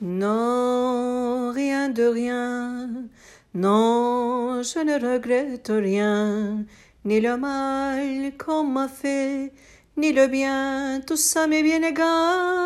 Non, rien de rien. Non, je ne regrette rien. Ni le mal qu'on m'a fait, ni le bien, tout ça m'est bien égal.